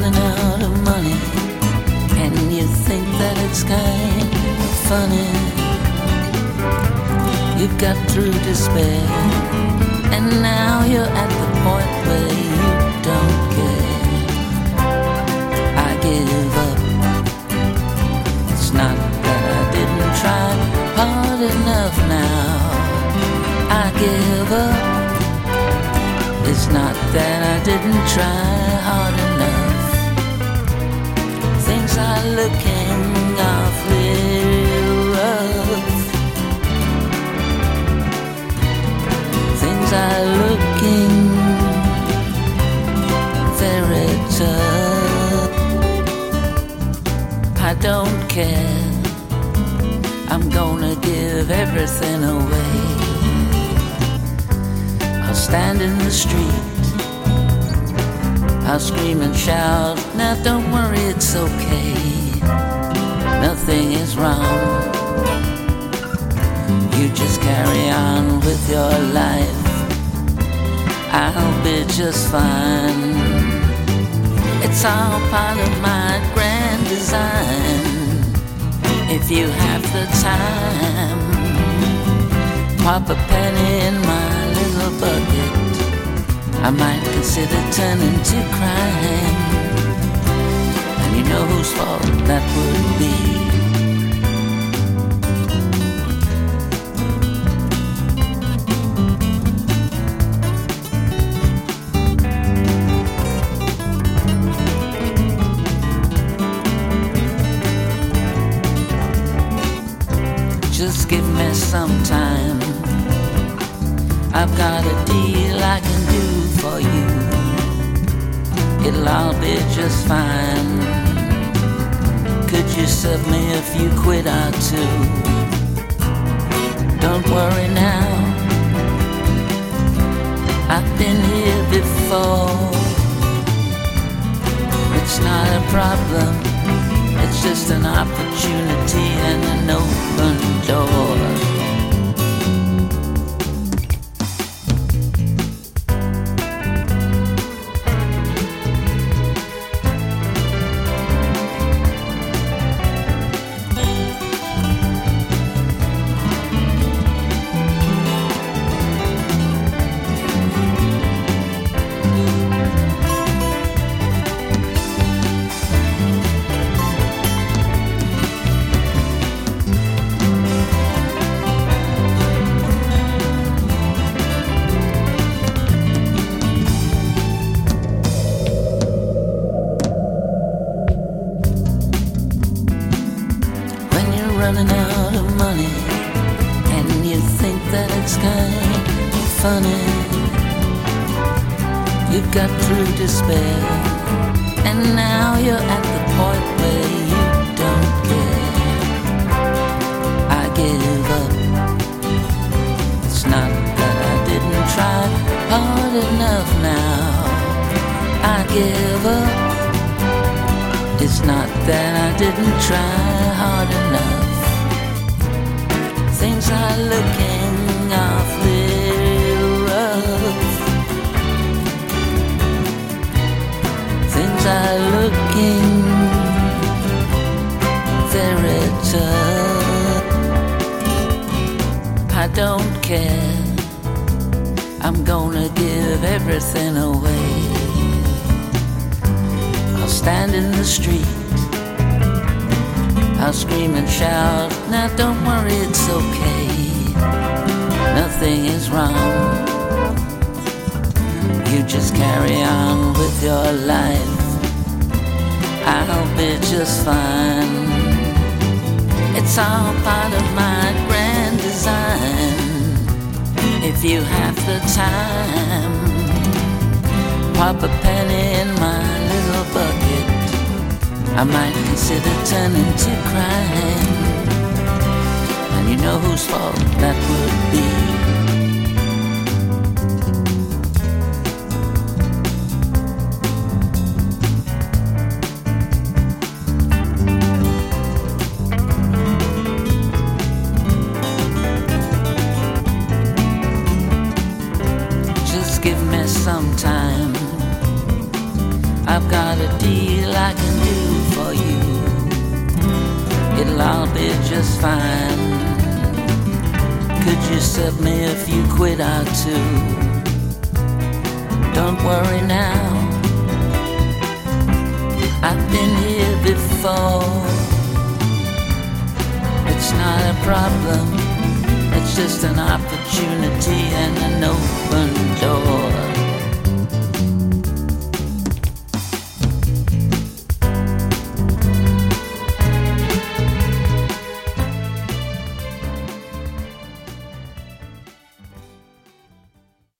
running out of money and you think that it's kind of funny. You've got through despair and now you're at the point where you don't care. I give up. It's not that I didn't try hard enough now. I give up. It's not that I didn't try hard enough. Are looking awfully rough. Things are looking very tough. I don't care. I'm gonna give everything away. I'll stand in the street. I'll scream and shout. Now don't it's okay. Nothing is wrong. You just carry on with your life. I'll be just fine. It's all part of my grand design. If you have the time, pop a penny in my little bucket. I might consider turning to crime. Know whose fault that would be. Just give me some time. I've got a deal I can do for you. It'll all be just fine. Could you serve me a few quid or two? Don't worry now. I've been here before. It's not a problem. It's just an opportunity and an open door. It's kind of funny. You've got through despair and now you're at the point where you don't care. I give up. It's not that I didn't try hard enough now. I give up. It's not that I didn't try hard enough. Things are looking care. I'm gonna give everything away. I'll stand in the street. I'll scream and shout. Now don't worry, it's okay. Nothing is wrong. You just carry on with your life. I'll be just fine. It's all part of my. If you have the time, pop a penny in my little bucket. I might consider turning to crime. And you know whose fault that would be. I've got a deal I can do for you. It'll all be just fine. Could you sub me a few quid or two? Don't worry now. I've been here before. It's not a problem. It's just an opportunity and an open door.